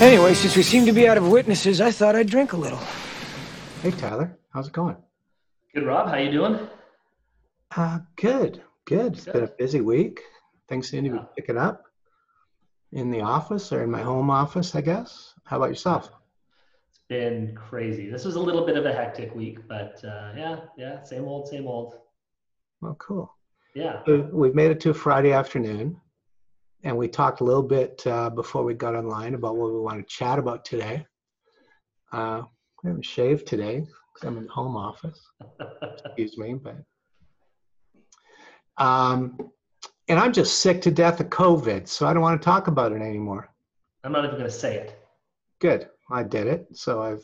Anyway, since we seem to be out of witnesses, I thought I'd drink a little. Hey Tyler, how's it going? Good, Rob. How you doing? Uh, good, good. It's been a busy week. Things seem to be picking up in the office or in my home office, I guess. How about yourself? Been crazy. This was a little bit of a hectic week, but uh, yeah, yeah, same old, same old. Well, cool. Yeah. So We've made it to Friday afternoon, and we talked a little bit uh, before we got online about what we want to chat about today. Uh, we haven't shaved today because I'm in the home office. Excuse me, but um, and I'm just sick to death of COVID, so I don't want to talk about it anymore. I'm not even going to say it. Good, I did it, so I've.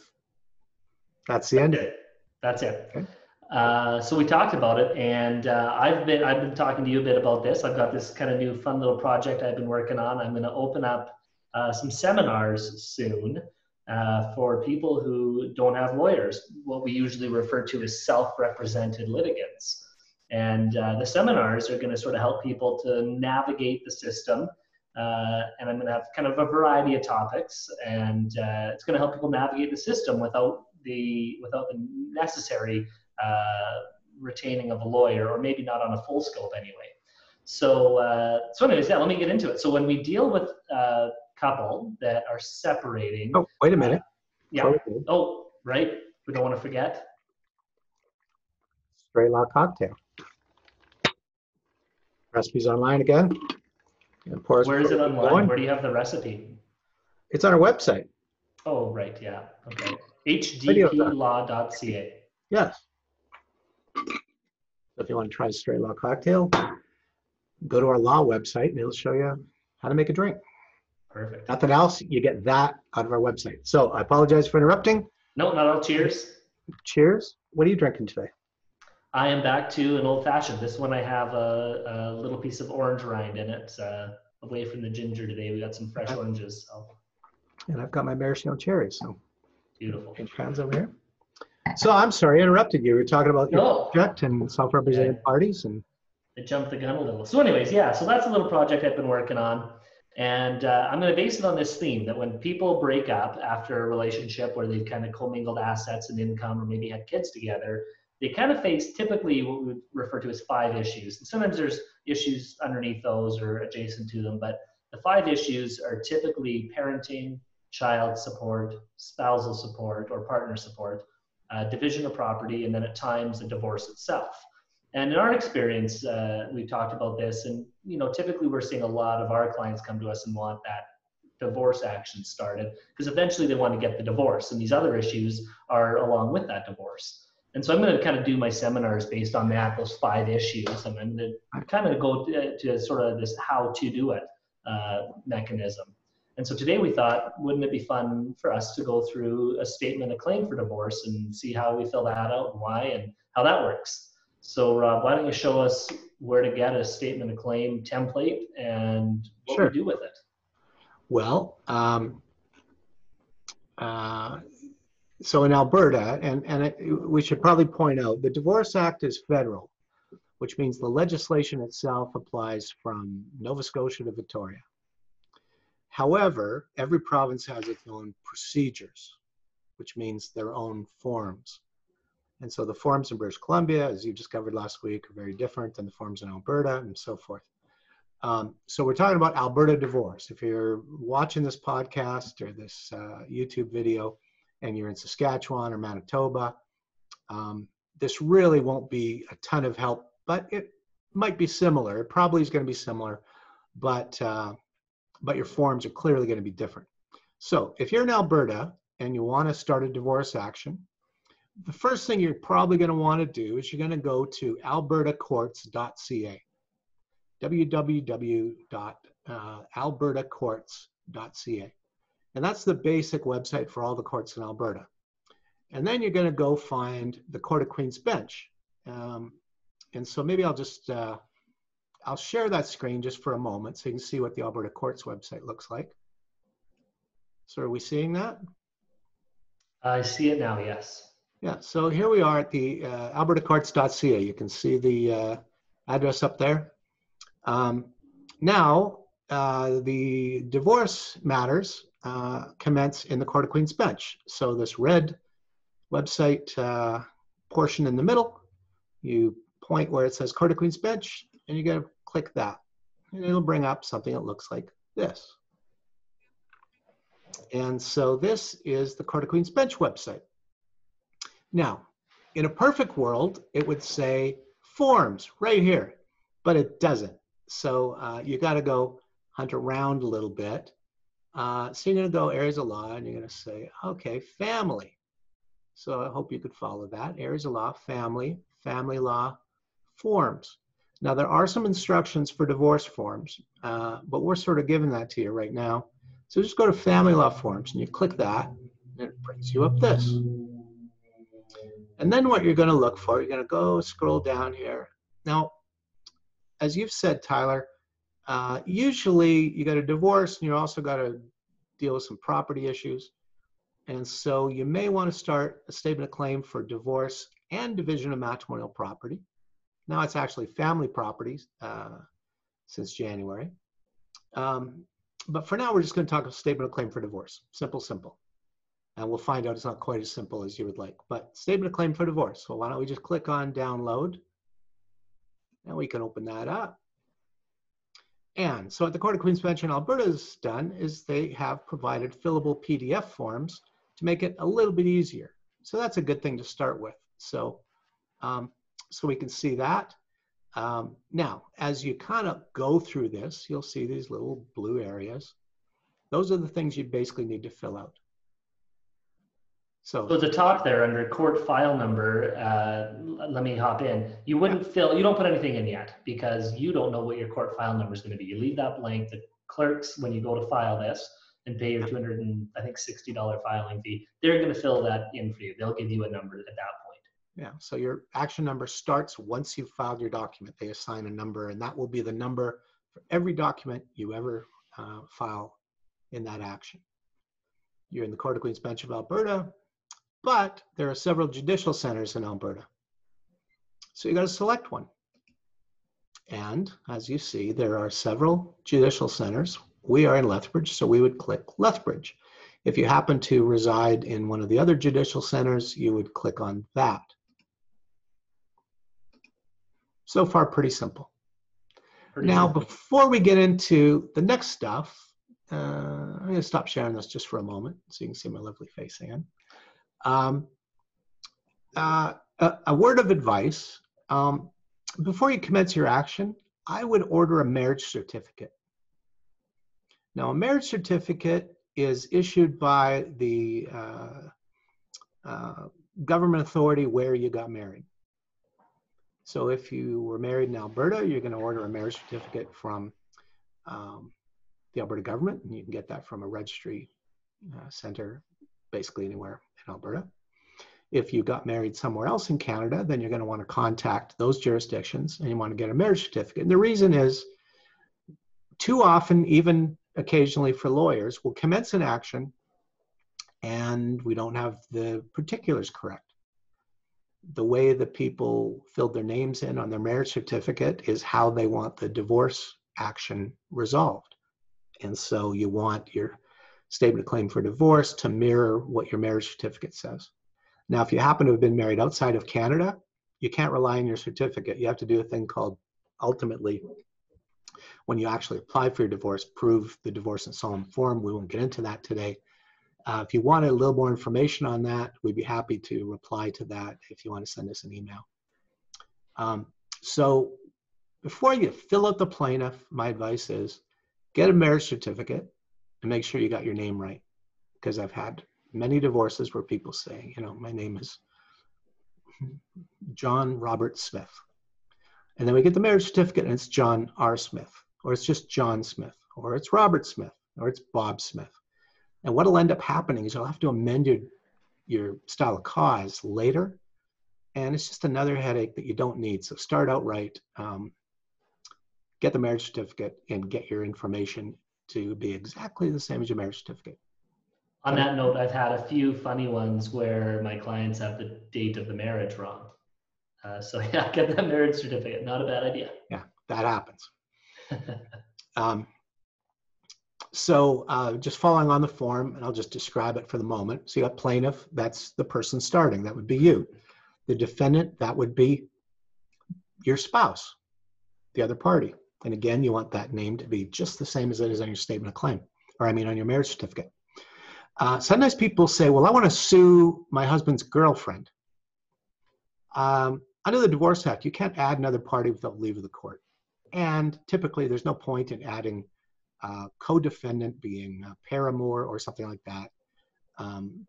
That's the end. of it. That's it. Okay. Uh, so we talked about it, and uh, I've been I've been talking to you a bit about this. I've got this kind of new fun little project I've been working on. I'm going to open up uh, some seminars soon uh, for people who don't have lawyers, what we usually refer to as self-represented litigants. And uh, the seminars are going to sort of help people to navigate the system. Uh, and I'm going to have kind of a variety of topics, and uh, it's going to help people navigate the system without the without the necessary uh, retaining of a lawyer, or maybe not on a full scope anyway. So, uh, so anyways, yeah, let me get into it. So when we deal with a couple that are separating, Oh, wait a minute. yeah, oh, right, we don't want to forget. Straight Law Cocktail. Recipes online again. And pour Where is it online? on. Where do you have the recipe? It's on our website. Oh, right, yeah, okay. Hdplaw.ca. Yes. So if you want to try a straight law cocktail, go to our law website and it'll show you how to make a drink. Perfect. Nothing else, you get that out of our website. So I apologize for interrupting. No, not all. Cheers. Cheers. What are you drinking today? I am back to an old fashioned. This one I have a, a little piece of orange rind in it. Uh, away from the ginger today. We got some fresh oranges. So And I've got my maraschino cherries. So beautiful. hands over here. So I'm sorry, I interrupted you. We were talking about your No, project and self-represented Okay. parties and I jumped the gun a little. So, anyways, yeah. So that's a little project I've been working on, and uh, I'm going to base it on this theme that when people break up after a relationship where they've kind of commingled assets and income, or maybe had kids together, they kind of face typically what we would refer to as five issues. And sometimes there's issues underneath those or adjacent to them, but the five issues are typically parenting, child support, spousal support, or partner support, uh, division of property, and then at times the divorce itself. And in our experience, uh, we've talked about this, and you know, typically we're seeing a lot of our clients come to us and want that divorce action started because eventually they want to get the divorce, and these other issues are along with that divorce. And so I'm going to kind of do my seminars based on that, those five issues, and I'm going to kind of go to, to sort of this how to do it uh, mechanism. And so today we thought, wouldn't it be fun for us to go through a statement of claim for divorce and see how we fill that out and why and how that works. So Rob, why don't you show us where to get a statement of claim template and what Sure. we do with it? Well, um, uh, so in Alberta, and, and it, we should probably point out, the Divorce Act is federal, which means the legislation itself applies from Nova Scotia to Victoria. However, every province has its own procedures, which means their own forms. And so the forms in British Columbia, as you discovered last week, are very different than the forms in Alberta and so forth. Um, so we're talking about Alberta divorce. If you're watching this podcast or this uh, YouTube video and you're in Saskatchewan or Manitoba, um, this really won't be a ton of help, but it might be similar. It probably is going to be similar, but uh, but your forms are clearly going to be different. So if you're in Alberta and you want to start a divorce action, the first thing you're probably going to want to do is you're going to go to albertacourts.ca www.albertacourts.ca. And that's the basic website for all the courts in Alberta. And then you're going to go find the Court of Queen's Bench. Um, and so maybe I'll just, uh, I'll share that screen just for a moment so you can see what the Alberta Courts website looks like. So are we seeing that? I see it now, yes. Yeah, so here we are at the uh, albertacourts.ca. You can see the uh, address up there. Um, now, uh, the divorce matters uh, commence in the Court of Queen's Bench. So this red website uh, portion in the middle, you point where it says Court of Queen's Bench, and you gotta click that. And it'll bring up something that looks like this. And so this is the Court of Queen's Bench website. Now, in a perfect world, it would say forms right here, but it doesn't. So uh, you got to go hunt around a little bit. Uh, so you're going to go areas of law and you're going to say, okay, family. So I hope you could follow that. Areas of law, family, family law, forms. Now, there are some instructions for divorce forms, uh, but we're sort of giving that to you right now. So just go to family law forms and you click that, and it brings you up this. And then what you're going to look for, you're going to go scroll down here. Now, as you've said, Tyler, uh, usually you got a divorce and you also got to deal with some property issues. And so you may want to start a statement of claim for divorce and division of matrimonial property. Now it's actually family properties uh, since January. Um, but for now, we're just going to talk a statement of claim for divorce. Simple, simple. And we'll find out it's not quite as simple as you would like. But statement of claim for divorce. So why don't we just click on download? And we can open that up. And so what the Court of Queen's Bench in Alberta has done is they have provided fillable PDF forms to make it a little bit easier. So that's a good thing to start with. So, um, so we can see that. Um, now, as you kind of go through this, you'll see these little blue areas. Those are the things you basically need to fill out. So, so at the top there under court file number, uh, let me hop in. You wouldn't fill, you don't put anything in yet because you don't know what your court file number is going to be. You leave that blank. The clerks, when you go to file this and pay your 200 and I think $60 filing fee, they're going to fill that in for you. They'll give you a number at that point. Yeah, so your action number starts once you've filed your document. They assign a number, and that will be the number for every document you ever uh, file in that action. You're in the Court of Queen's Bench of Alberta, but there are several judicial centers in Alberta. So you got to select one. And as you see, there are several judicial centers. We are in Lethbridge, so we would click Lethbridge. If you happen to reside in one of the other judicial centers, you would click on that. So far, pretty simple. Pretty now, simple. before we get into the next stuff, uh, I'm going to stop sharing this just for a moment so you can see my lovely face again. Um, uh, a, a, word of advice um, before you commence your action, I would order a marriage certificate. Now, a marriage certificate is issued by the uh, uh, government authority where you got married. So if you were married in Alberta, you're going to order a marriage certificate from um, the Alberta government, and you can get that from a registry uh, center, basically anywhere in Alberta. If you got married somewhere else in Canada, then you're going to want to contact those jurisdictions and you want to get a marriage certificate. And the reason is too often, even occasionally for lawyers, will commence an action and we don't have the particulars correct the way that people filled their names in on their marriage certificate is how they want the divorce action resolved. And so you want your statement of claim for divorce to mirror what your marriage certificate says. Now, if you happen to have been married outside of Canada, you can't rely on your certificate. You have to do a thing called ultimately, when you actually apply for your divorce, prove the divorce in solemn form. We won't get into that today. Uh, if you wanted a little more information on that, we'd be happy to reply to that if you want to send us an email. Um, so before you fill out the plaintiff, my advice is get a marriage certificate and make sure you got your name right. Because I've had many divorces where people say, you know, my name is John Robert Smith. And then we get the marriage certificate and it's John R. Smith, or it's just John Smith, or it's Robert Smith, or it's Bob Smith. And what'll end up happening is you'll have to amend your, your style of cause later. And it's just another headache that you don't need. So start out right, um, get the marriage certificate, and get your information to be exactly the same as your marriage certificate. On that note, I've had a few funny ones where my clients have the date of the marriage wrong. Uh, so yeah, get that marriage certificate. Not a bad idea. Yeah, that happens. Um, so uh, just following on the form, and I'll just describe it for the moment. So you got plaintiff, that's the person starting, that would be you. The defendant, that would be your spouse, the other party. And again, you want that name to be just the same as it is on your statement of claim, or I mean on your marriage certificate. Uh, sometimes people say, well, I want to sue my husband's girlfriend. Um, under the Divorce Act, you can't add another party without leave of the court. And typically, there's no point in adding uh, co-defendant being a paramour or something like that. Um,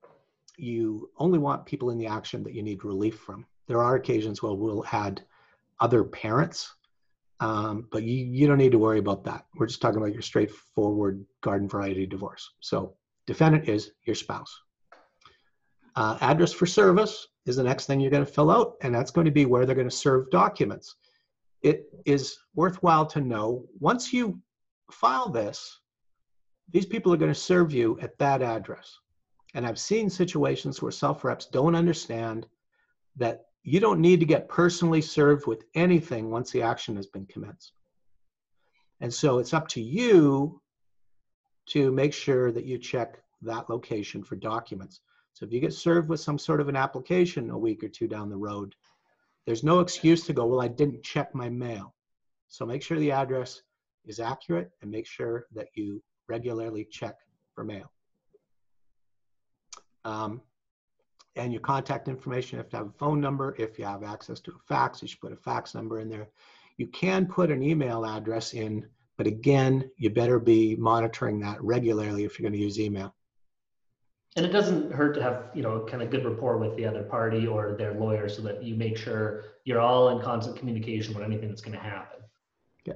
you only want people in the action that you need relief from. There are occasions where we'll add other parents, um, but you, you don't need to worry about that. We're just talking about your straightforward garden variety divorce. So defendant is your spouse. Uh, address for service is the next thing you're going to fill out, and that's going to be where they're going to serve documents. It is worthwhile to know once you file this, these people are going to serve you at that address. And I've seen situations where self reps don't understand that you don't need to get personally served with anything once the action has been commenced. And so it's up to you to make sure that you check that location for documents. So if you get served with some sort of an application a week or two down the road, there's no excuse to go, well, I didn't check my mail. So make sure the address is accurate and make sure that you regularly check for mail. Um, and your contact information, you have to have a phone number. If you have access to a fax, you should put a fax number in there. You can put an email address in, but again, you better be monitoring that regularly if you're going to use email. And it doesn't hurt to have, you know, kind of good rapport with the other party or their lawyer so that you make sure you're all in constant communication with anything that's going to happen. Yeah.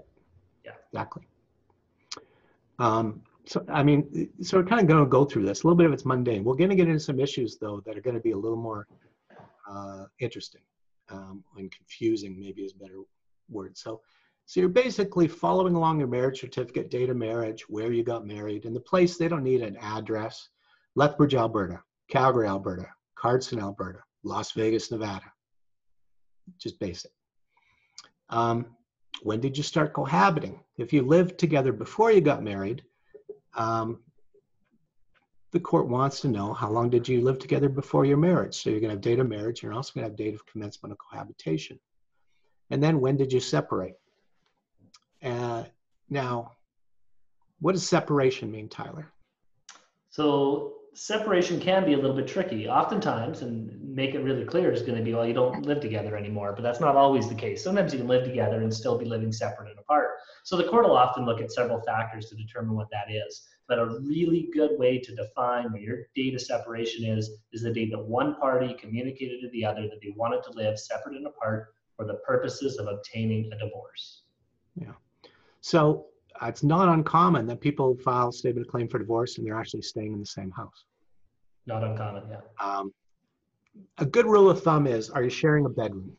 Yeah. Exactly. Um, so, I mean, so we're kind of going to go through this. A little bit of it's mundane. We're going to get into some issues, though, that are going to be a little more uh, interesting um, and confusing, maybe is a better word. So, so you're basically following along your marriage certificate, date of marriage, where you got married, and the place. They don't need an address. Lethbridge, Alberta, Calgary, Alberta, Cardston, Alberta, Las Vegas, Nevada. Just basic. Um, when did you start cohabiting? If you lived together before you got married, um, the court wants to know how long did you live together before your marriage. So you're going to have date of marriage. You're also going to have date of commencement of cohabitation. And then when did you separate? Uh, now, what does separation mean, Tyler? So separation can be a little bit tricky oftentimes and make it really clear is going to be well you don't live together anymore but that's not always the case sometimes you can live together and still be living separate and apart so the court will often look at several factors to determine what that is but a really good way to define what your date of separation is is the date that one party communicated to the other that they wanted to live separate and apart for the purposes of obtaining a divorce yeah so uh, it's not uncommon that people file a statement of claim for divorce and they're actually staying in the same house. Not uncommon, yeah. Um, a good rule of thumb is: Are you sharing a bedroom?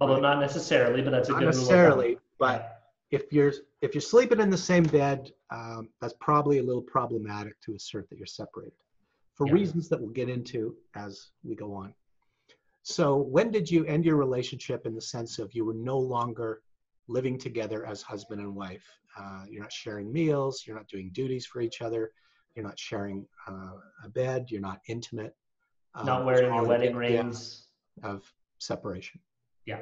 Although not necessarily, but that's a Not good necessarily, rule of thumb. but if you're if you're sleeping in the same bed, um, that's probably a little problematic to assert that you're separated, for Yeah. reasons that we'll get into as we go on. So, when did you end your relationship in the sense of you were no longer living together as husband and wife? Uh, you're not sharing meals, you're not doing duties for each other, you're not sharing uh, a bed, you're not intimate. Um, Not wearing are your wedding rings. Of separation. Yeah.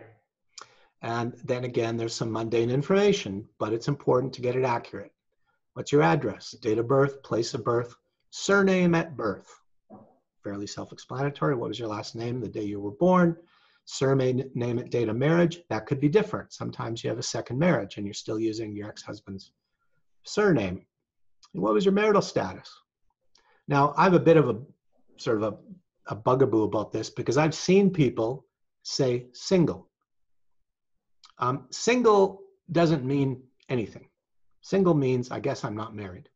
And then again, there's some mundane information, but it's important to get it accurate. What's your address, date of birth, place of birth, surname at birth? Fairly self-explanatory. What was your last name, the day you were born? Surname name at date of marriage. That could be different. Sometimes you have a second marriage and you're still using your ex-husband's surname. And what was your marital status? Now, I have a bit of a sort of a, a bugaboo about this because I've seen people say single. Um, single doesn't mean anything. Single means, I guess I'm not married.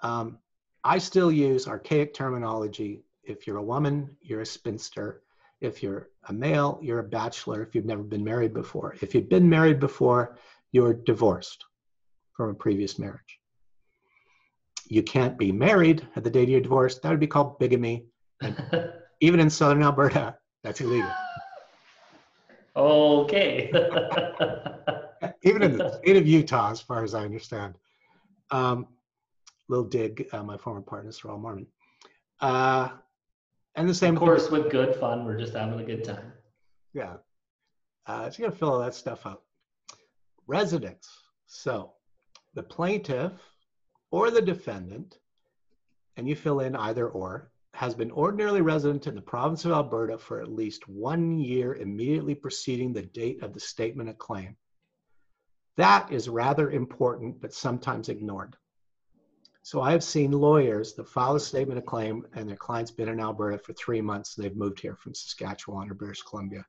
Um, I still use archaic terminology. If you're a woman, you're a spinster. If you're a male, you're a bachelor if you've never been married before. If you've been married before, you're divorced from a previous marriage. you can't be married at the date of your divorce, that would be called bigamy. Even in southern Alberta, that's illegal. Okay. Even in the state of Utah, as far as I understand. Um, little dig, uh, my former partners are all Mormon. Uh, and the same of course, with good fun, we're just having a good time. Yeah. Uh, so you got to fill all that stuff out. Residence. So the plaintiff or the defendant, and you fill in either or, has been ordinarily resident in the province of Alberta for at least one year immediately preceding the date of the statement of claim. That is rather important, but sometimes ignored. So I have seen lawyers that file a statement of claim and their client's been in Alberta for three months. They've moved here from Saskatchewan or British Columbia.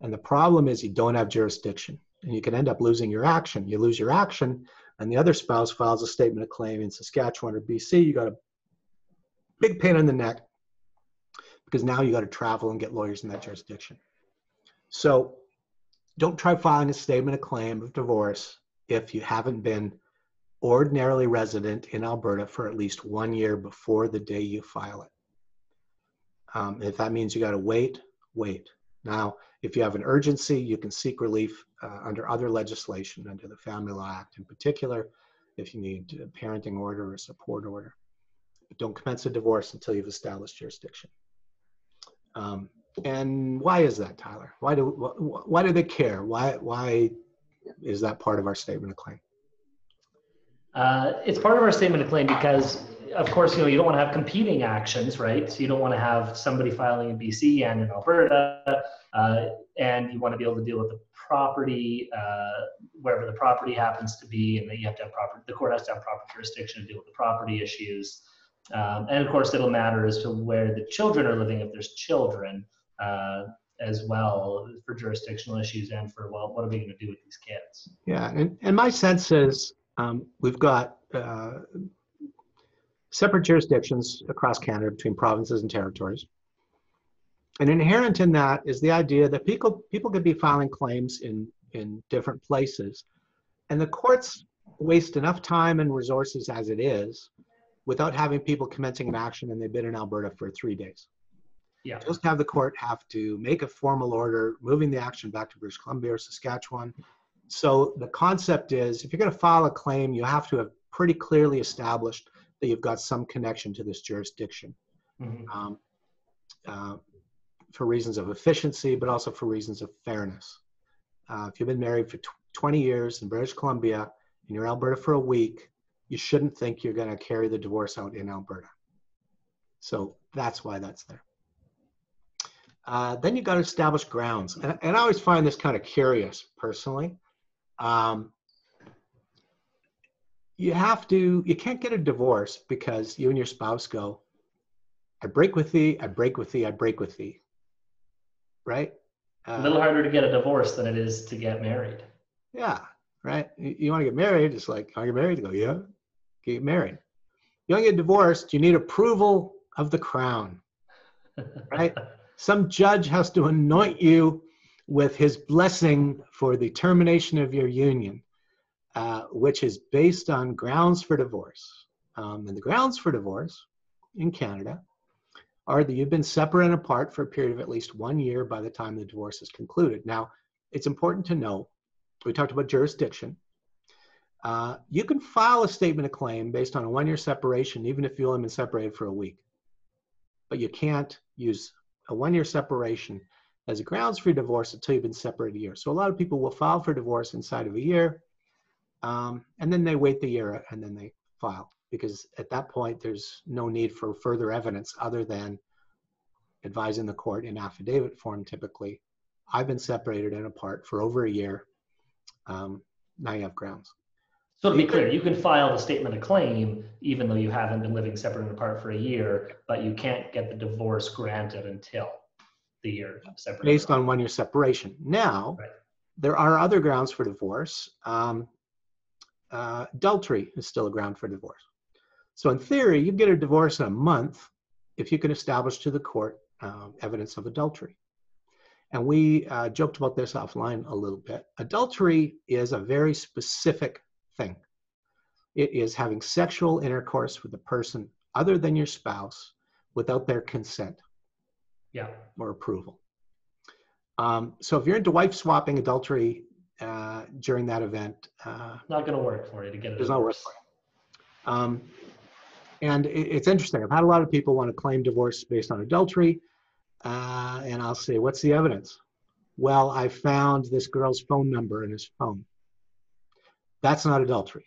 And the problem is you don't have jurisdiction and you can end up losing your action. You lose your action and the other spouse files a statement of claim in Saskatchewan or BC. You got a big pain in the neck because now you got to travel and get lawyers in that jurisdiction. So don't try filing a statement of claim of divorce if you haven't been ordinarily resident in Alberta for at least one year before the day you file it. Um, if that means you got to wait, wait. Now, if you have an urgency, you can seek relief uh, under other legislation, under the Family Law Act in particular, if you need a parenting order or support order. Don't commence a divorce until you've established jurisdiction. Um, and why is that, Tyler? Why do why do they care? Why why is that part of our statement of claim? Uh, it's part of our statement of claim because, of course, you know you don't want to have competing actions, right? So you don't want to have somebody filing in BC and in Alberta, uh, and you want to be able to deal with the property uh, wherever the property happens to be, and that you have to have proper. The court has to have proper jurisdiction to deal with the property issues, um, and of course, it'll matter as to where the children are living if there's children. Uh, as well for jurisdictional issues and for well what are we going to do with these kids yeah and, and my sense is um, we've got uh, separate jurisdictions across Canada between provinces and territories. And inherent in that is the idea that people people could be filing claims in in different places, and the courts waste enough time and resources as it is, without having people commencing an action and they've been in Alberta for three days. Yeah. Just have the court have to make a formal order moving the action back to British Columbia or Saskatchewan, so the concept is if you're going to file a claim, you have to have pretty clearly established that you've got some connection to this jurisdiction Mhm. um, uh, for reasons of efficiency, but also for reasons of fairness. Uh, if you've been married for tw 20 years in British Columbia and you're in Alberta for a week, you shouldn't think you're going to carry the divorce out in Alberta. So that's why that's there. Uh, then you got to establish grounds. And, and I always find this kind of curious personally. Um, you have to, you can't get a divorce because you and your spouse go, I break with thee, I break with thee, I break with thee. Right? a little Uh, harder to get a divorce than it is to get married yeah, right. You, you want to get married, it's like, are you married? You go, yeah, get married. You don't get divorced, you need approval of the crown. Right. Some judge has to anoint you with his blessing for the termination of your union, uh, which is based on grounds for divorce. Um, and the grounds for divorce in Canada are that you've been separate and apart for a period of at least one year by the time the divorce is concluded. Now, it's important to know we talked about jurisdiction. Uh, you can file a statement of claim based on a one year separation, even if you've only been separated for a week. But you can't use a one year separation as a grounds for divorce until you've been separated a year. So a lot of people will file for divorce inside of a year, um, and then they wait the year and then they file because at that point there's no need for further evidence other than advising the court in affidavit form typically. I've been separated and apart for over a year. Um, now you have grounds. So to be clear you can file the statement of claim even though you haven't been living separate and apart for a year but you can't get the divorce granted until the year of separate and based on one year separation. Now, Right. there are other grounds for divorce. Um, uh, adultery is still a ground for divorce. So, in theory, you get a divorce in a month if you can establish to the court um, evidence of adultery. And we uh, joked about this offline a little bit. Adultery is a very specific thing. It is having sexual intercourse with a person other than your spouse without their consent Yeah. or approval. Um, so if you're into wife swapping adultery uh, during that event, uh, Not going to work for you to get it. there's no work for it. Um, and it, it's interesting. I've had a lot of people want to claim divorce based on adultery. Uh, and I'll say, what's the evidence? Well, I found this girl's phone number in his phone. That's not adultery.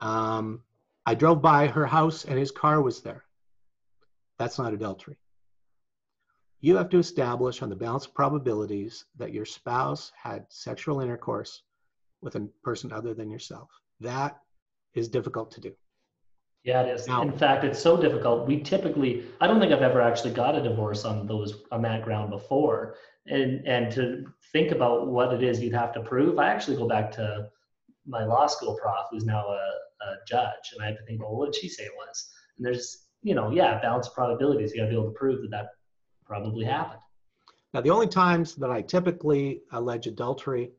Um, I drove by her house and his car was there. That's not adultery. You have to establish on the balance of probabilities that your spouse had sexual intercourse with a person other than yourself. That is difficult to do. Yeah, it is. Now- In fact, it's so difficult. We typically, I don't think I've ever actually got a divorce on those on that ground before. And and to think about what it is you'd have to prove, I actually go back to my law school prof, who's now a, a judge, and I have to think, well, what did she say it was? And there's, you know, yeah, balance of probabilities. You got to be able to prove that that probably happened. Now, the only times that I typically allege adultery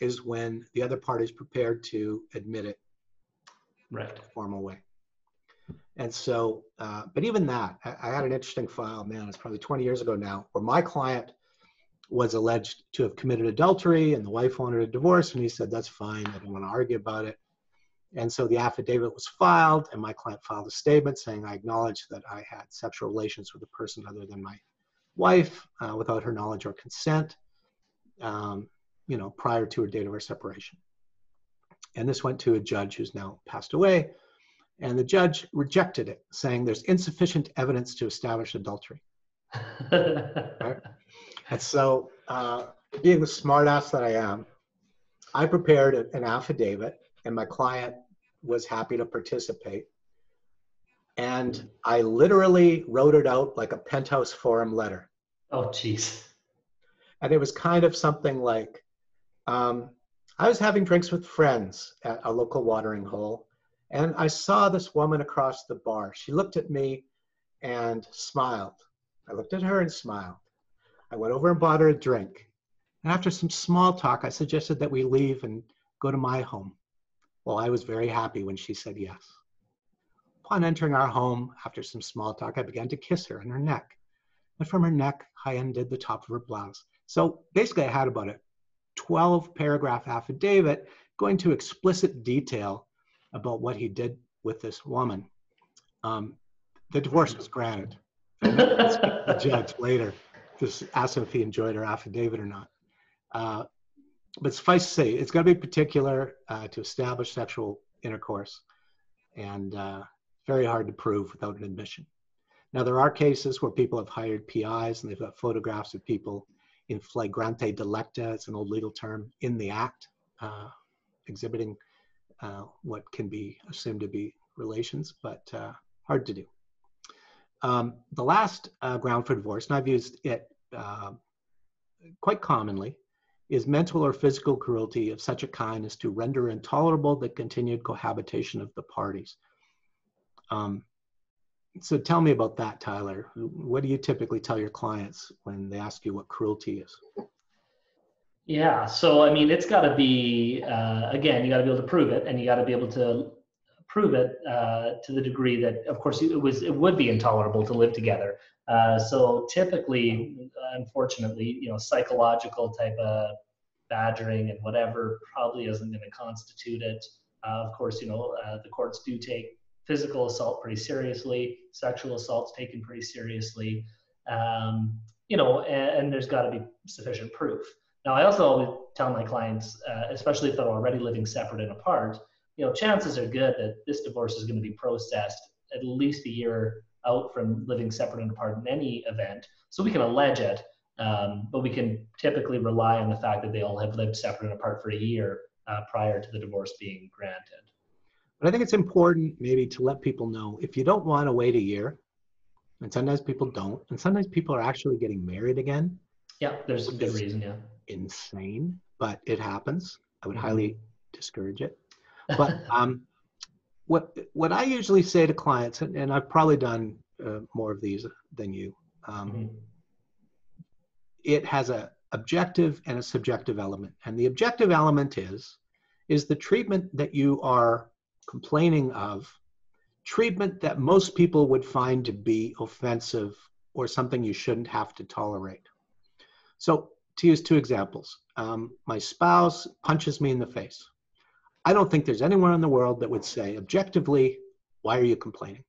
is when the other party is prepared to admit it Right. in a formal way. And so, uh, but even that, I, I had an interesting file, man, it's probably 20 years ago now, where my client was alleged to have committed adultery and the wife wanted a divorce. And he said, that's fine. I don't want to argue about it. And so the affidavit was filed, and my client filed a statement saying, I acknowledge that I had sexual relations with a person other than my wife uh, without her knowledge or consent, um, you know, prior to her date of our separation. And this went to a judge who's now passed away. And the judge rejected it, saying there's insufficient evidence to establish adultery. And so, uh, being the smartass that I am, I prepared an affidavit, and my client was happy to participate. And I literally wrote it out like a penthouse forum letter. oh, jeez. And it was kind of something like um, I was having drinks with friends at a local watering hole, and I saw this woman across the bar. She looked at me and smiled. I looked at her and smiled. I went over and bought her a drink. And after some small talk, I suggested that we leave and go to my home. Well, I was very happy when she said yes. Upon entering our home, after some small talk, I began to kiss her on her neck. And from her neck, I undid the top of her blouse. So basically, I had about a 12 paragraph affidavit going to explicit detail about what he did with this woman. Um, the divorce was granted. The judge later just asked him if he enjoyed her affidavit or not. Uh, but suffice to say, it's got to be particular uh, to establish sexual intercourse and uh, very hard to prove without an admission. Now, there are cases where people have hired PIs and they've got photographs of people in flagrante delicta, it's an old legal term, in the act, uh, exhibiting uh, what can be assumed to be relations, but uh, hard to do. Um, the last uh, ground for divorce, and I've used it uh, quite commonly, is mental or physical cruelty of such a kind as to render intolerable the continued cohabitation of the parties. Um, so tell me about that, Tyler. What do you typically tell your clients when they ask you what cruelty is? Yeah, so I mean, it's got to be uh, again, you got to be able to prove it, and you got to be able to prove it uh, to the degree that, of course, it was it would be intolerable to live together. Uh, so typically, unfortunately, you know, psychological type of badgering and whatever probably isn't going to constitute it. Uh, of course, you know, uh, the courts do take physical assault pretty seriously, sexual assault's taken pretty seriously, um, you know, and, and there's got to be sufficient proof. Now, I also always tell my clients, uh, especially if they're already living separate and apart, you know, chances are good that this divorce is going to be processed at least a year out from living separate and apart in any event. So we can allege it, um, but we can typically rely on the fact that they all have lived separate and apart for a year uh, prior to the divorce being granted. But I think it's important maybe to let people know if you don't want to wait a year, and sometimes people don't, and sometimes people are actually getting married again. Yeah, there's a good reason. Yeah. Insane, but it happens. I would Mhm. highly discourage it. But um, what what I usually say to clients, and, and I've probably done uh, more of these than you, um, Mhm. it has a objective and a subjective element. And the objective element is is the treatment that you are complaining of treatment that most people would find to be offensive or something you shouldn't have to tolerate. So, to use two examples, um, my spouse punches me in the face. I don't think there's anyone in the world that would say, objectively, why are you complaining?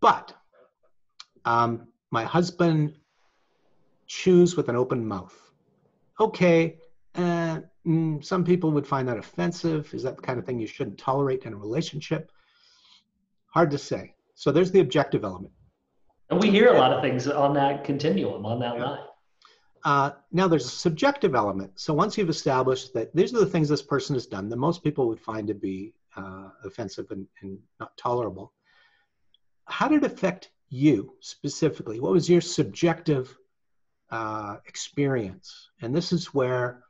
But um, my husband chews with an open mouth. Okay, uh, mm, some people would find that offensive. Is that the kind of thing you shouldn't tolerate in a relationship? Hard to say. So there's the objective element. And we hear a lot of things on that continuum, on that Yeah. line. Uh, now there's a subjective element. So once you've established that these are the things this person has done that most people would find to be uh, offensive and, and not tolerable, how did it affect you specifically? What was your subjective uh, experience? And this is where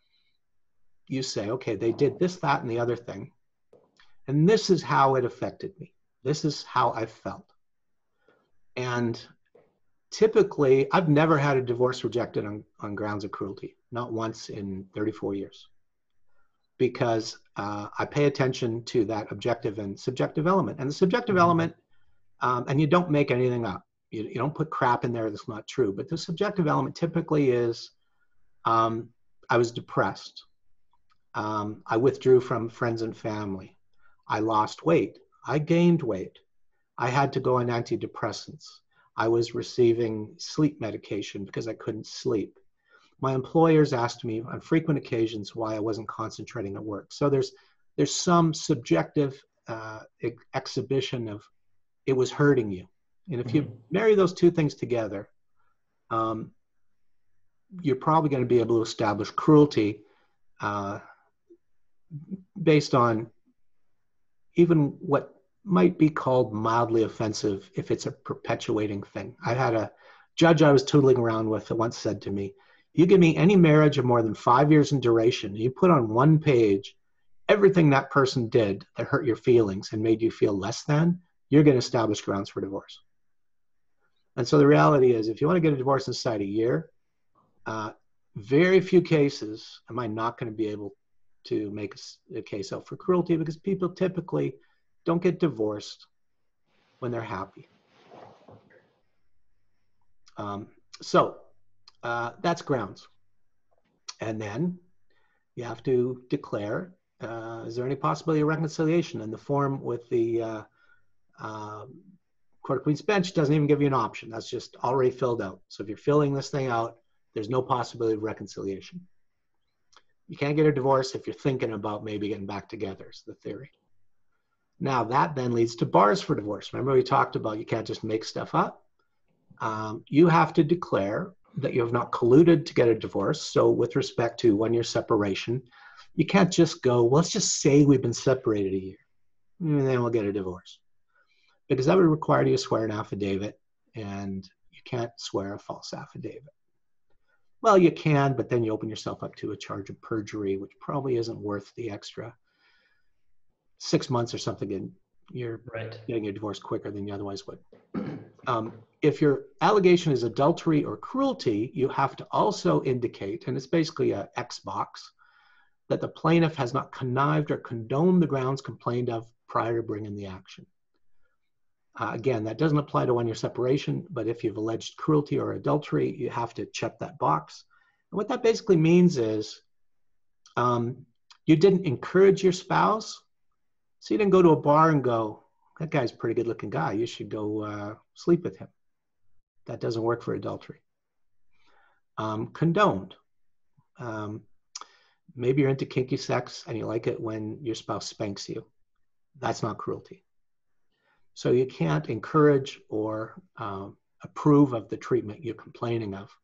you say, okay, they did this, that, and the other thing. And this is how it affected me. This is how I felt. And typically, I've never had a divorce rejected on, on grounds of cruelty, not once in 34 years, because uh, I pay attention to that objective and subjective element. And the subjective Mhm. element, um, and you don't make anything up, you, you don't put crap in there that's not true, but the subjective element typically is um, I was depressed. Um, I withdrew from friends and family. I lost weight. I gained weight. I had to go on antidepressants. I was receiving sleep medication because I couldn't sleep. My employers asked me on frequent occasions why I wasn't concentrating at work. So there's there's some subjective uh, ex- exhibition of it was hurting you, and if you Mhm. marry those two things together, um, you're probably going to be able to establish cruelty uh, based on even what might be called mildly offensive if it's a perpetuating thing. I had a judge I was tootling around with that once said to me, You give me any marriage of more than five years in duration, you put on one page everything that person did that hurt your feelings and made you feel less than, you're going to establish grounds for divorce. And so the reality is, if you want to get a divorce inside a year, uh, very few cases am I not going to be able to make a case out for cruelty because people typically don't get divorced when they're happy. Um, so uh, that's grounds. And then you have to declare uh, is there any possibility of reconciliation? And the form with the uh, um, Court of Queen's Bench doesn't even give you an option. That's just already filled out. So if you're filling this thing out, there's no possibility of reconciliation. You can't get a divorce if you're thinking about maybe getting back together, is the theory. Now, that then leads to bars for divorce. Remember, we talked about you can't just make stuff up. Um, you have to declare that you have not colluded to get a divorce. So, with respect to one year separation, you can't just go, well, let's just say we've been separated a year, and then we'll get a divorce. Because that would require you to swear an affidavit, and you can't swear a false affidavit. Well, you can, but then you open yourself up to a charge of perjury, which probably isn't worth the extra six months or something, and you're Right. getting a divorce quicker than you otherwise would. Um, if your allegation is adultery or cruelty, you have to also indicate, and it's basically a X box, that the plaintiff has not connived or condoned the grounds complained of prior to bringing the action. Uh, again, that doesn't apply to one-year separation, but if you've alleged cruelty or adultery, you have to check that box. And what that basically means is um, you didn't encourage your spouse, so you didn't go to a bar and go, that guy's a pretty good looking guy. You should go uh, sleep with him. That doesn't work for adultery. Um, condoned. Um, maybe you're into kinky sex and you like it when your spouse spanks you. That's not cruelty. So you can't encourage or um, approve of the treatment you're complaining of.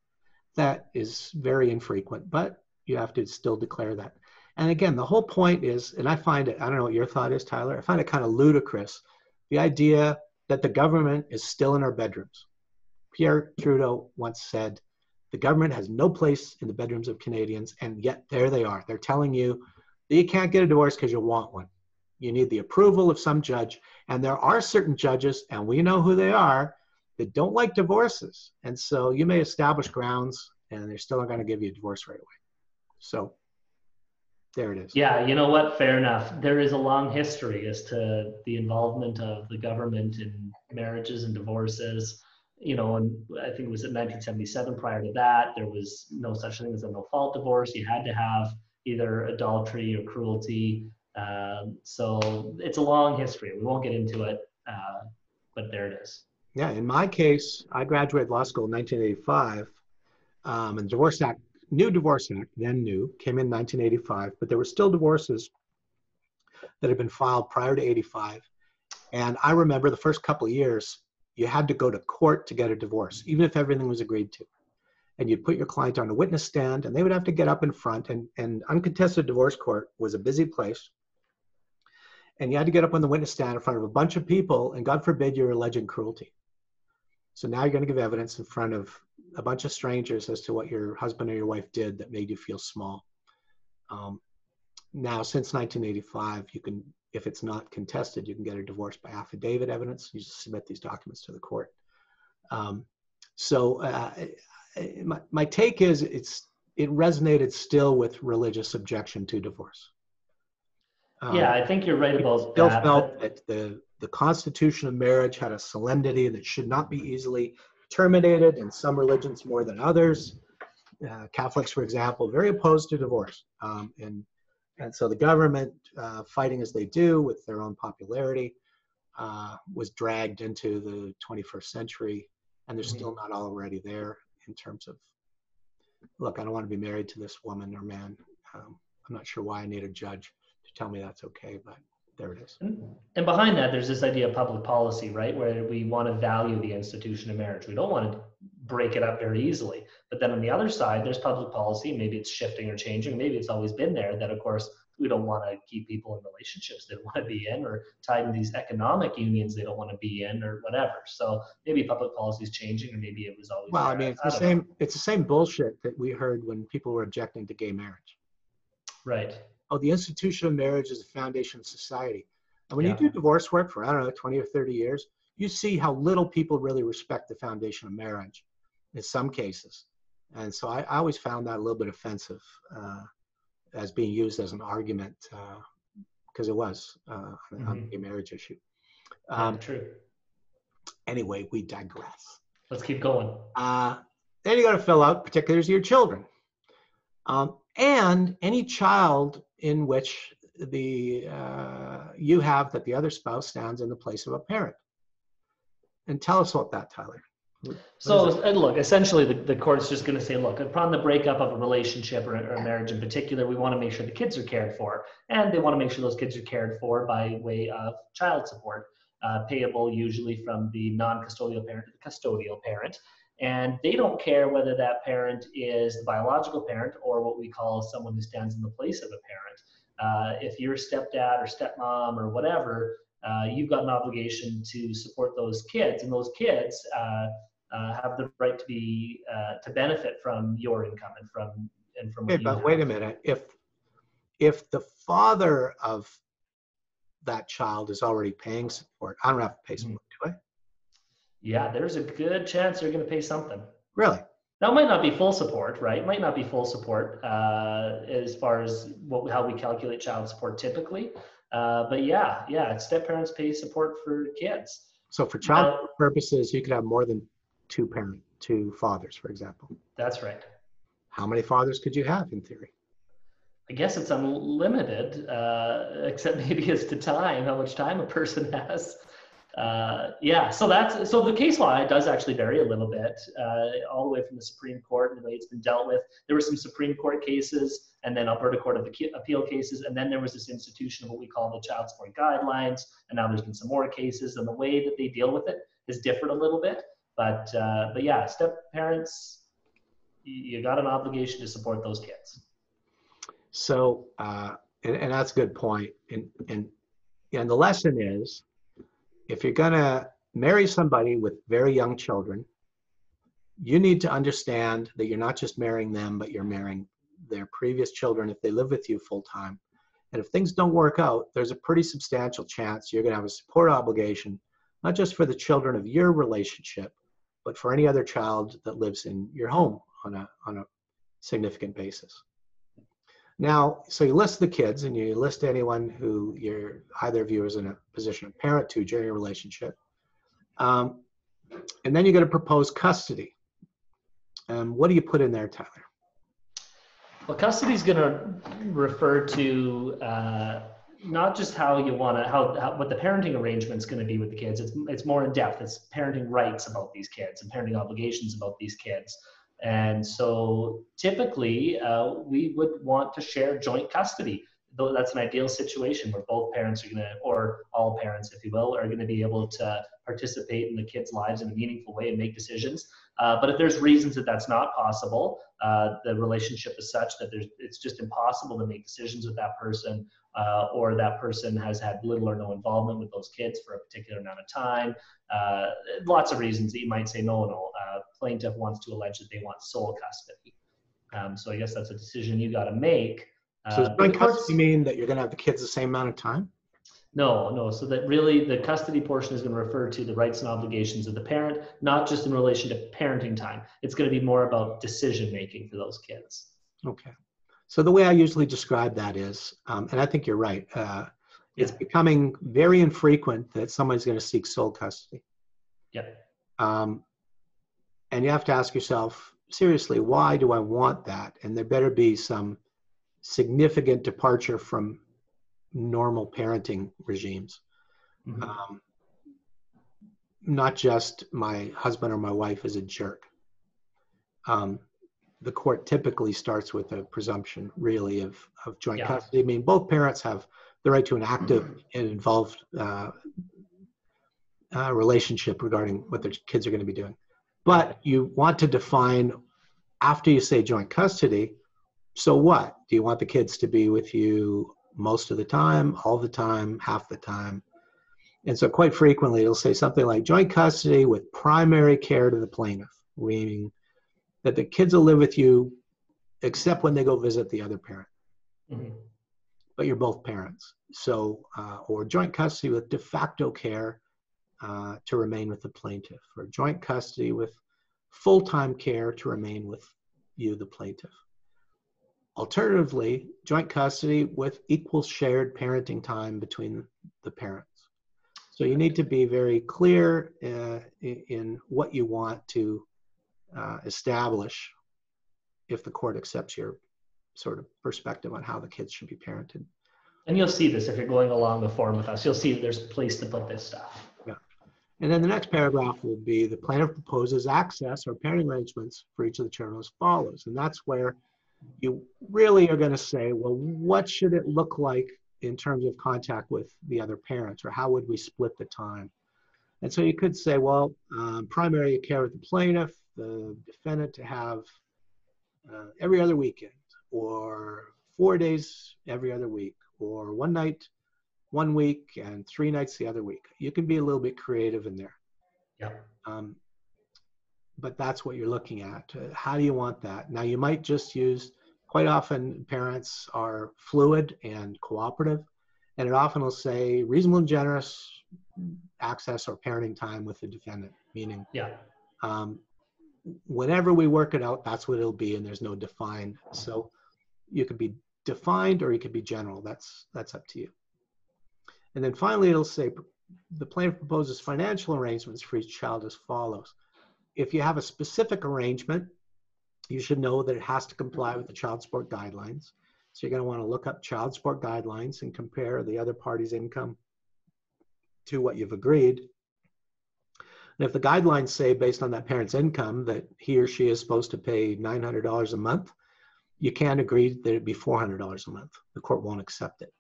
That is very infrequent, but you have to still declare that. And again, the whole point is, and I find it, I don't know what your thought is, Tyler, I find it kind of ludicrous the idea that the government is still in our bedrooms. Pierre Trudeau once said, the government has no place in the bedrooms of Canadians, and yet there they are. They're telling you that you can't get a divorce because you want one. You need the approval of some judge, and there are certain judges, and we know who they are, that don't like divorces. And so you may establish grounds, and they're still not going to give you a divorce right away. So there it is. Yeah, you know what? Fair enough. There is a long history as to the involvement of the government in marriages and divorces. You know, and I think it was in 1977. Prior to that, there was no such thing as a no-fault divorce. You had to have either adultery or cruelty. Um, so it's a long history. We won't get into it, uh, but there it is. Yeah, in my case, I graduated law school in 1985, um, and Divorce Act, new Divorce Act, then new, came in 1985, but there were still divorces that had been filed prior to 85. And I remember the first couple years, you had to go to court to get a divorce, even if everything was agreed to. And you'd put your client on a witness stand, and they would have to get up in front. And, and uncontested divorce court was a busy place. And you had to get up on the witness stand in front of a bunch of people, and God forbid you're alleging cruelty. So now you're going to give evidence in front of a bunch of strangers as to what your husband or your wife did that made you feel small. Um, now, since 1985, you can, if it's not contested, you can get a divorce by affidavit evidence. You just submit these documents to the court. Um, so uh, my, my take is it's it resonated still with religious objection to divorce. Um, yeah, I think you're right about still that. felt that the, the constitution of marriage had a solemnity that should not be easily terminated in some religions more than others. Uh, Catholics, for example, very opposed to divorce. Um, and, and so the government, uh, fighting as they do with their own popularity, uh, was dragged into the 21st century. And they're Mhm. still not already there in terms of, look, I don't want to be married to this woman or man. Um, I'm not sure why I need a judge to tell me that's okay, but there it is. Mm-hmm. And behind that, there's this idea of public policy, right? Where we want to value the institution of marriage. We don't want to break it up very easily. But then on the other side, there's public policy. Maybe it's shifting or changing. Maybe it's always been there that, of course, we don't want to keep people in relationships they don't want to be in or tied in these economic unions they don't want to be in or whatever. So maybe public policy is changing or maybe it was always Well, I mean, it's the don't know. same. It's the same bullshit that we heard when people were objecting to gay marriage. Right. Oh, the institution of marriage is the foundation of society. And when Yeah. you do divorce work for I don't know 20 or 30 years, you see how little people really respect the foundation of marriage, in some cases. And so I, I always found that a little bit offensive uh, as being used as an argument because it was uh, on Mhm. the gay marriage issue. Yeah, Um, true. anyway, we digress. Let's keep going. Uh, then you got to fill out particulars of your children. Um, and any child in which the uh, you have that the other spouse stands in the place of a parent. And tell us about that, Tyler. What So, and look, essentially, the, the court's just going to say, look, upon the breakup of a relationship or, or a marriage in particular, we want to make sure the kids are cared for. And they want to make sure those kids are cared for by way of child support, uh, payable usually from the non custodial parent to the custodial parent. And they don't care whether that parent is the biological parent or what we call someone who stands in the place of a parent. Uh, if you're a stepdad or stepmom or whatever, uh, you've got an obligation to support those kids, and those kids uh, uh, have the right to be uh, to benefit from your income and from and from. Okay, what you but wait a minute. If if the father of that child is already paying support, I don't have to pay Mhm. support? Yeah, there's a good chance you're going to pay something. Really? Now, it might not be full support, right? It might not be full support uh, as far as what, how we calculate child support typically. Uh, but yeah, yeah, step parents pay support for kids. So for child support purposes, you could have more than two parent, two fathers, for example. That's right. How many fathers could you have in theory? I guess it's unlimited, uh, except maybe as to time, how much time a person has. Uh, yeah, so that's so the case law does actually vary a little bit, uh, all the way from the Supreme Court and the way it's been dealt with. There were some Supreme Court cases, and then Alberta Court of Appeal cases, and then there was this institution of what we call the child support guidelines, and now there's been some more cases, and the way that they deal with it has differed a little bit. But uh, but yeah, step parents, you, got an obligation to support those kids. So, uh, and, and that's a good. And, and, and the lesson is, if you're gonna marry somebody with very young children, you need to understand that you're not just marrying them, but you're marrying their previous children if they live with you full time. And if things don't work out, there's a pretty substantial chance you're gonna have a support obligation, not just for the children of your relationship, but for any other child that lives in your home on a, on a significant basis. Now, so you list the kids and you list anyone who you're either of you is in a position of parent to during your relationship. Um, and then you're going to propose custody. Um, what do you put in there, Tyler? Well, custody is going to refer to uh, not just how you want to how, how what the parenting arrangement is going to be with the kids. It's it's more in depth. It's parenting rights about these kids and parenting obligations about these kids. And so typically, uh, we would want to share joint custody. That's an ideal situation where both parents are going to, or all parents, if you will, are going to be able to participate in the kids' lives in a meaningful way and make decisions. Uh, but if there's reasons that that's not possible, uh, the relationship is such that there's, it's just impossible to make decisions with that person, uh, or that person has had little or no involvement with those kids for a particular amount of time. Uh, lots of reasons that you might say no, no. Uh, plaintiff wants to allege that they want sole custody. Um, so I guess that's a decision you got to make. So does Uh, joint custody mean that you're going to have the kids the same amount of time? no, no. So that really the custody portion is going to refer to the rights and obligations of the parent, not just in relation to parenting time. It's going to be more about decision making for those kids. Okay. So the way I usually describe that is, um, and I think you're right, uh, it's Yeah. becoming very infrequent that someone's going to seek sole custody. Yeah. Um, and you have to ask yourself, seriously, why do I want that? And there better be some significant departure from normal parenting regimes. Mhm. Um, not just my husband or my wife is a jerk. Um, the court typically starts with a presumption, really, of, of joint Yeah. custody. I mean, both parents have the right to an active and involved uh, uh, relationship regarding what their kids are going to be doing. But you want to define after you say joint custody. So what? Do you want the kids to be with you most of the time, all the time, half the time? And so, quite frequently, it'll say something like joint custody with primary care to the plaintiff, meaning that the kids will live with you except when they go visit the other parent, Mhm. but you're both parents. So, uh, or joint custody with de facto care uh, to remain with the plaintiff, or joint custody with full time care to remain with you, the plaintiff. Alternatively, joint custody with equal shared parenting time between the parents. So you need to be very clear uh, in, what you want to uh, establish if the court accepts your sort of perspective on how the kids should be parented. And you'll see this if you're going along the form with us. You'll see that there's a place to put this stuff. Yeah. And then the next paragraph will be the plaintiff proposes access or parenting arrangements for each of the children as follows. And that's where you really are going to say, well, what should it look like in terms of contact with the other parents, or how would we split the time? And so you could say, well, um, primary care with the plaintiff, the defendant to have uh, every other weekend, or four days every other week, or one night one week and three nights the other week. You can be a little bit creative in there. Yeah. Um, but that's what you're looking at. Uh, how do you want that? Now, you might just use, quite often, parents are fluid and cooperative, and it often will say reasonable and generous access or parenting time with the defendant, meaning Yeah. um, whenever we work it out, that's what it'll be, and there's no defined. So you could be defined or you could be general. That's that's up to you. And then finally, it'll say the plan proposes financial arrangements for each child as follows. If you have a specific arrangement, you should know that it has to comply with the child support guidelines. So you're going to want to look up child support guidelines and compare the other party's income to what you've agreed. And if the guidelines say, based on that parent's income, that he or she is supposed to pay $900 a month, you can't agree that it'd be $400 a month. The court won't accept it.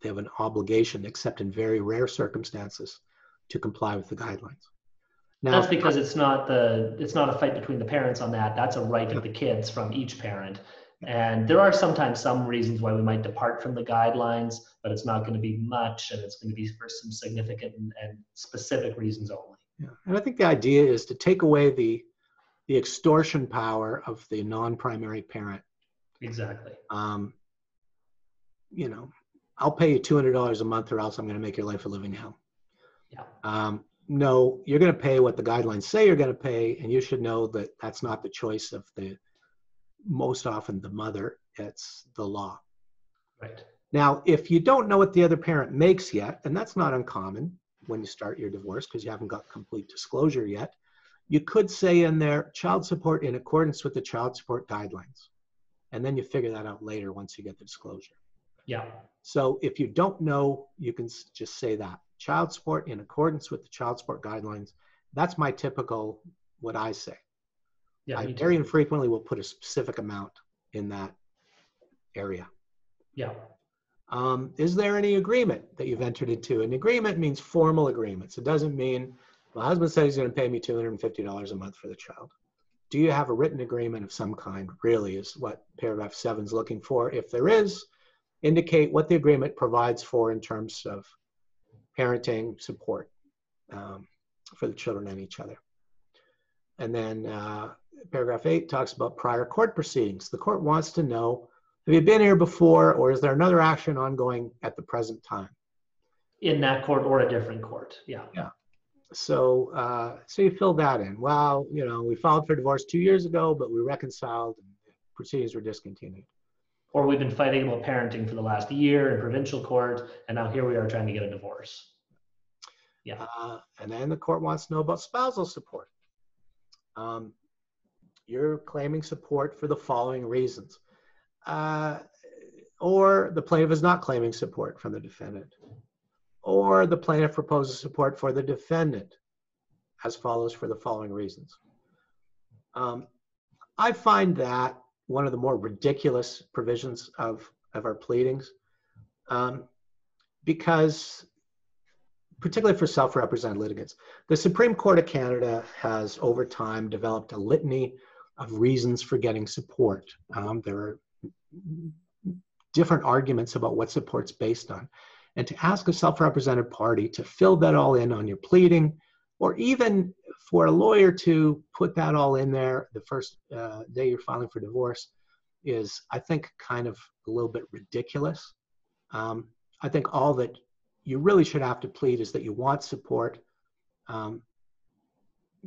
They have an obligation, except in very rare circumstances, to comply with the guidelines. Now, That's because it's not the it's not a fight between the parents on that. That's a right of the kids from each parent. And there are sometimes some reasons why we might depart from the guidelines, but it's not going to be much, and it's going to be for some significant and, and specific reasons only. Yeah. And I think the idea is to take away the the extortion power of the non-primary parent. Exactly. Um, you know, I'll pay you two hundred dollars a month, or else I'm going to make your life a living hell. Yeah. Um, no, you're going to pay what the guidelines say you're going to pay, and you should know that that's not the choice of the most often the mother. It's the law. Right. Now, if you don't know what the other parent makes yet, and that's not uncommon when you start your divorce because you haven't got complete disclosure yet, you could say in there child support in accordance with the child support guidelines. And then you figure that out later once you get the disclosure. Yeah. So if you don't know, you can just say that child support in accordance with the child support guidelines. That's my typical what I say. Yeah. I too. very infrequently will put a specific amount in that area. Yeah. Um, is there any agreement that you've entered into? An agreement means formal agreements. It doesn't mean my husband said he's going to pay me $250 a month for the child. Do you have a written agreement of some kind? Really, is what paragraph seven is looking for. If there is, indicate what the agreement provides for in terms of parenting support um, for the children and each other. And then uh, paragraph eight talks about prior court proceedings. The court wants to know have you been here before, or is there another action ongoing at the present time? In that court or a different court. Yeah. Yeah. So, uh, so you fill that in. Well, you know, we filed for divorce two years ago, but we reconciled and proceedings were discontinued. Or we've been fighting about parenting for the last year in provincial court, and now here we are trying to get a divorce. Yeah. Uh, and then the court wants to know about spousal support. Um, you're claiming support for the following reasons. Uh, or the plaintiff is not claiming support from the defendant. Or the plaintiff proposes support for the defendant as follows for the following reasons. Um, I find that one of the more ridiculous provisions of, of our pleadings um, because particularly for self-represented litigants. The Supreme Court of Canada has over time developed a litany of reasons for getting support. Um, there are different arguments about what support's based on. And to ask a self-represented party to fill that all in on your pleading, or even for a lawyer to put that all in there the first uh, day you're filing for divorce is, I think, kind of a little bit ridiculous. Um, I think all that you really should have to plead is that you want support um,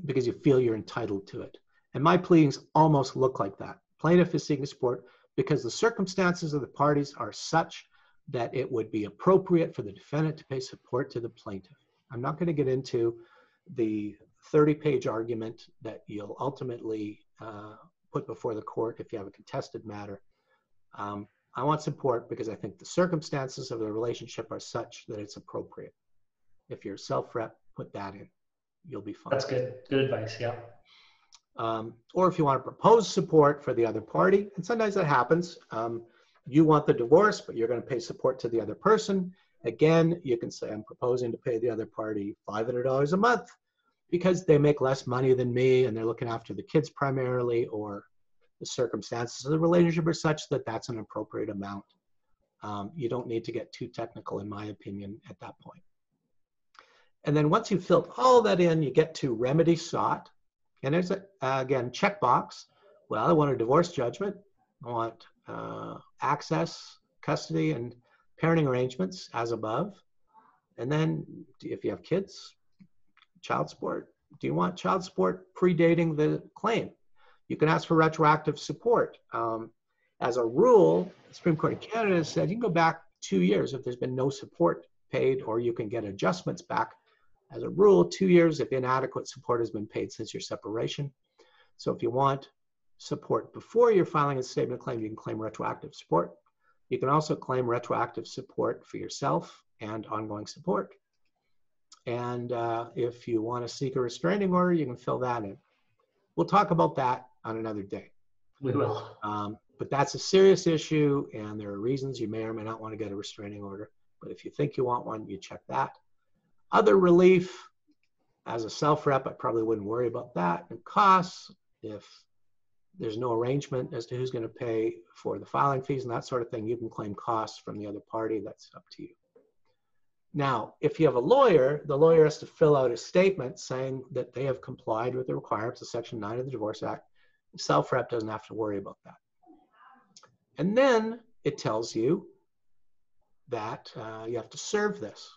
because you feel you're entitled to it. And my pleadings almost look like that. Plaintiff is seeking support because the circumstances of the parties are such that it would be appropriate for the defendant to pay support to the plaintiff. I'm not going to get into the 30 page argument that you'll ultimately uh, put before the court if you have a contested matter. Um, I want support because I think the circumstances of the relationship are such that it's appropriate. If you're self-rep, put that in. You'll be fine. That's good. Good advice. Yeah. Um, or if you want to propose support for the other party, and sometimes that happens. Um, you want the divorce, but you're going to pay support to the other person. Again, you can say, I'm proposing to pay the other party $500 a month because they make less money than me and they're looking after the kids primarily, or the circumstances of the relationship are such that that's an appropriate amount. Um, you don't need to get too technical, in my opinion, at that point. And then once you've filled all that in, you get to remedy sought. And there's, a, uh, again, checkbox. Well, I want a divorce judgment. I want uh, access, custody, and parenting arrangements as above. And then if you have kids, child support. Do you want child support predating the claim? You can ask for retroactive support. Um, as a rule, the Supreme Court of Canada said you can go back two years if there's been no support paid, or you can get adjustments back. As a rule, two years if inadequate support has been paid since your separation. So if you want support before you're filing a statement of claim, you can claim retroactive support. You can also claim retroactive support for yourself and ongoing support. And uh, if you want to seek a restraining order, you can fill that in. We'll talk about that on another day. We will. Um, but that's a serious issue, and there are reasons you may or may not want to get a restraining order. But if you think you want one, you check that. Other relief, as a self rep, I probably wouldn't worry about that. And costs, if there's no arrangement as to who's going to pay for the filing fees and that sort of thing, you can claim costs from the other party. That's up to you. Now, if you have a lawyer, the lawyer has to fill out a statement saying that they have complied with the requirements of Section 9 of the Divorce Act. Self rep doesn't have to worry about that. And then it tells you that uh, you have to serve this.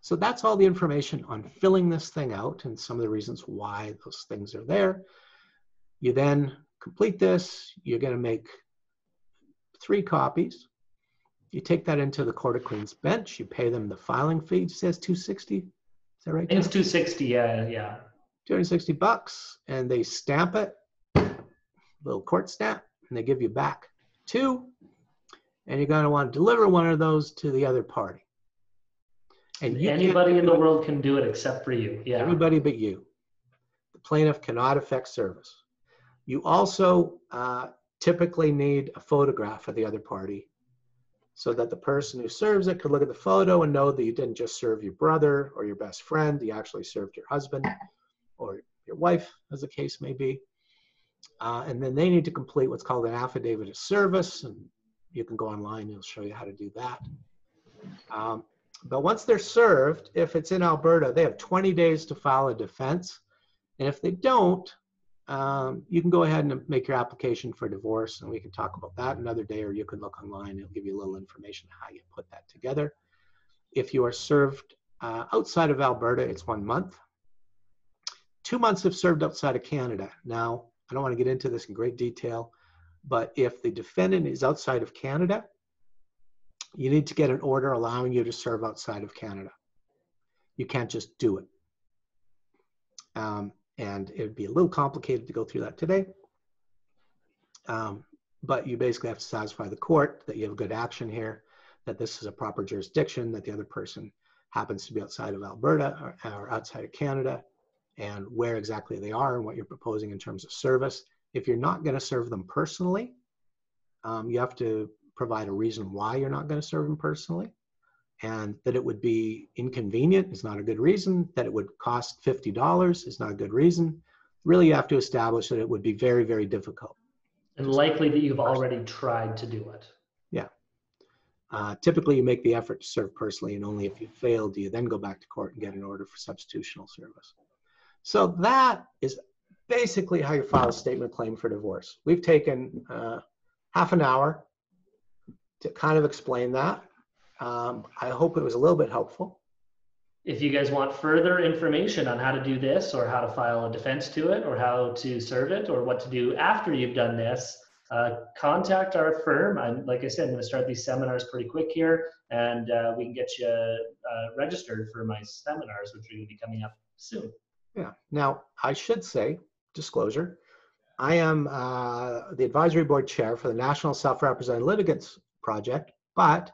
So that's all the information on filling this thing out and some of the reasons why those things are there. You then complete this, you're going to make three copies. You take that into the Court of Queen's bench. You pay them the filing fee. It says 260. Is that right? It's 260. Yeah, yeah. 260 bucks, and they stamp it, little court stamp, and they give you back two. And you're going to want to deliver one of those to the other party. And Anybody in the it- world can do it except for you. Yeah. Everybody but you. The plaintiff cannot affect service. You also uh, typically need a photograph of the other party so that the person who serves it could look at the photo and know that you didn't just serve your brother or your best friend, you actually served your husband or your wife, as the case may be. Uh, and then they need to complete what's called an affidavit of service, and you can go online, it'll show you how to do that. Um, but once they're served, if it's in Alberta, they have 20 days to file a defense. And if they don't, um, you can go ahead and make your application for divorce, and we can talk about that another day, or you can look online. It'll give you a little information how you put that together. If you are served uh, outside of Alberta, it's one month. Two months if served outside of Canada. Now, I don't want to get into this in great detail, but if the defendant is outside of Canada, you need to get an order allowing you to serve outside of Canada. You can't just do it. Um, and it would be a little complicated to go through that today. Um, but you basically have to satisfy the court that you have a good action here, that this is a proper jurisdiction, that the other person happens to be outside of Alberta or, or outside of Canada, and where exactly they are and what you're proposing in terms of service. If you're not going to serve them personally, um, you have to provide a reason why you're not going to serve them personally. And that it would be inconvenient is not a good reason. That it would cost $50 is not a good reason. Really, you have to establish that it would be very, very difficult. And likely that you've already tried to do it. Yeah. Uh, typically, you make the effort to serve personally, and only if you fail do you then go back to court and get an order for substitutional service. So that is basically how you file a statement claim for divorce. We've taken uh, half an hour to kind of explain that. Um, I hope it was a little bit helpful. If you guys want further information on how to do this or how to file a defense to it or how to serve it or what to do after you've done this, uh, contact our firm. I'm, like I said, I'm going to start these seminars pretty quick here and uh, we can get you uh, registered for my seminars, which are going to be coming up soon. Yeah. Now, I should say, disclosure, I am uh, the advisory board chair for the National Self-Represented Litigants Project, but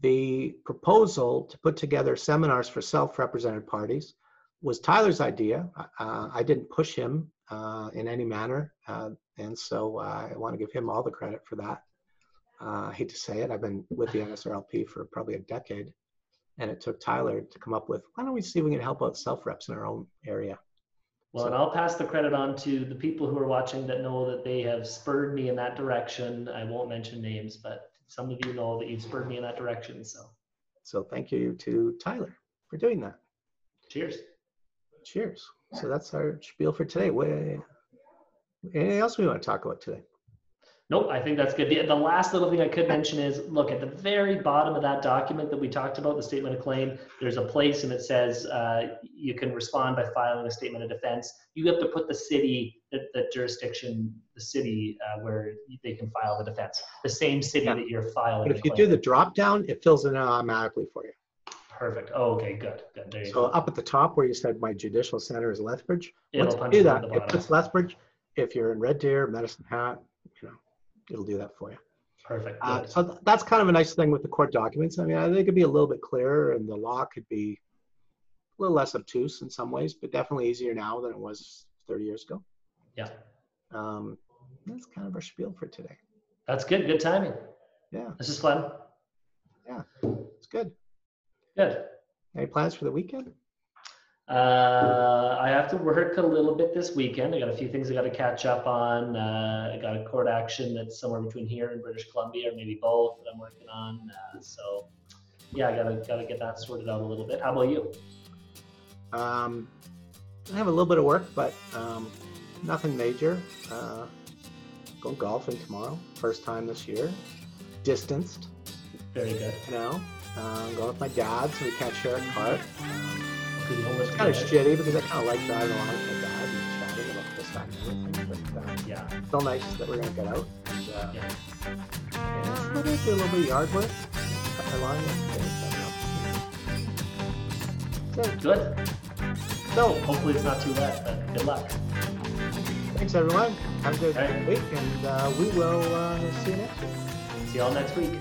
the proposal to put together seminars for self-represented parties was Tyler's idea. Uh, I didn't push him uh, in any manner, uh, and so I want to give him all the credit for that. Uh, I hate to say it, I've been with the NSRLP for probably a decade, and it took Tyler to come up with, why don't we see if we can help out self-reps in our own area? Well, So- and I'll pass the credit on to the people who are watching that know that they have spurred me in that direction. I won't mention names, but some of you know that you've spurred me in that direction. So So thank you to Tyler for doing that. cheers. Cheers. So that's our spiel for today. What, anything else we want to talk about today? Nope, I think that's good. The, the last little thing I could mention is look at the very bottom of that document that we talked about, the statement of claim. There's a place and it says uh, you can respond by filing a statement of defense. You have to put the city, the, the jurisdiction, the city uh, where they can file the defense, the same city Yeah. that you're filing. But if you do the drop down, it fills in automatically for you. Perfect. Oh, okay, good, good. There you So go. up at the top where you said my judicial center is Lethbridge, It'll once you do that, it puts Lethbridge. If you're in Red Deer, Medicine Hat, it'll do that for you. Perfect. Uh, so th- that's kind of a nice thing with the court documents. I mean, I think it could be a little bit clearer and the law could be a little less obtuse in some ways, but definitely easier now than it was 30 years ago. Yeah, Um, that's kind of our spiel for today. that's good. Good timing. Yeah, This is fun. Yeah, it's good. Good. Any plans for the weekend? Uh, I have to work a little bit this weekend. I got a few things I got to catch up on. Uh, I got a court action that's somewhere between here and British Columbia, or maybe both that I'm working on. Uh, so, yeah, I gotta gotta get that sorted out a little bit. How about you? Um, I have a little bit of work, but um, nothing major. Uh, going golfing tomorrow, first time this year. Distanced, Very good. you know. Uh, going with my dad, so we can't share a cart. Good with It's kind of shitty because I kind of like driving along with my dad and chatting about this, that, and everything. But uh, Yeah. Still nice that we're gonna get out. And, uh, Yeah. and it's gonna do a little bit of yard work. Cut my lawn yesterday. so, So, Good. so Hopefully it's not too wet, but good luck. thanks everyone. Have a good right. week, and uh, we will uh, see you next week. See y'all next week.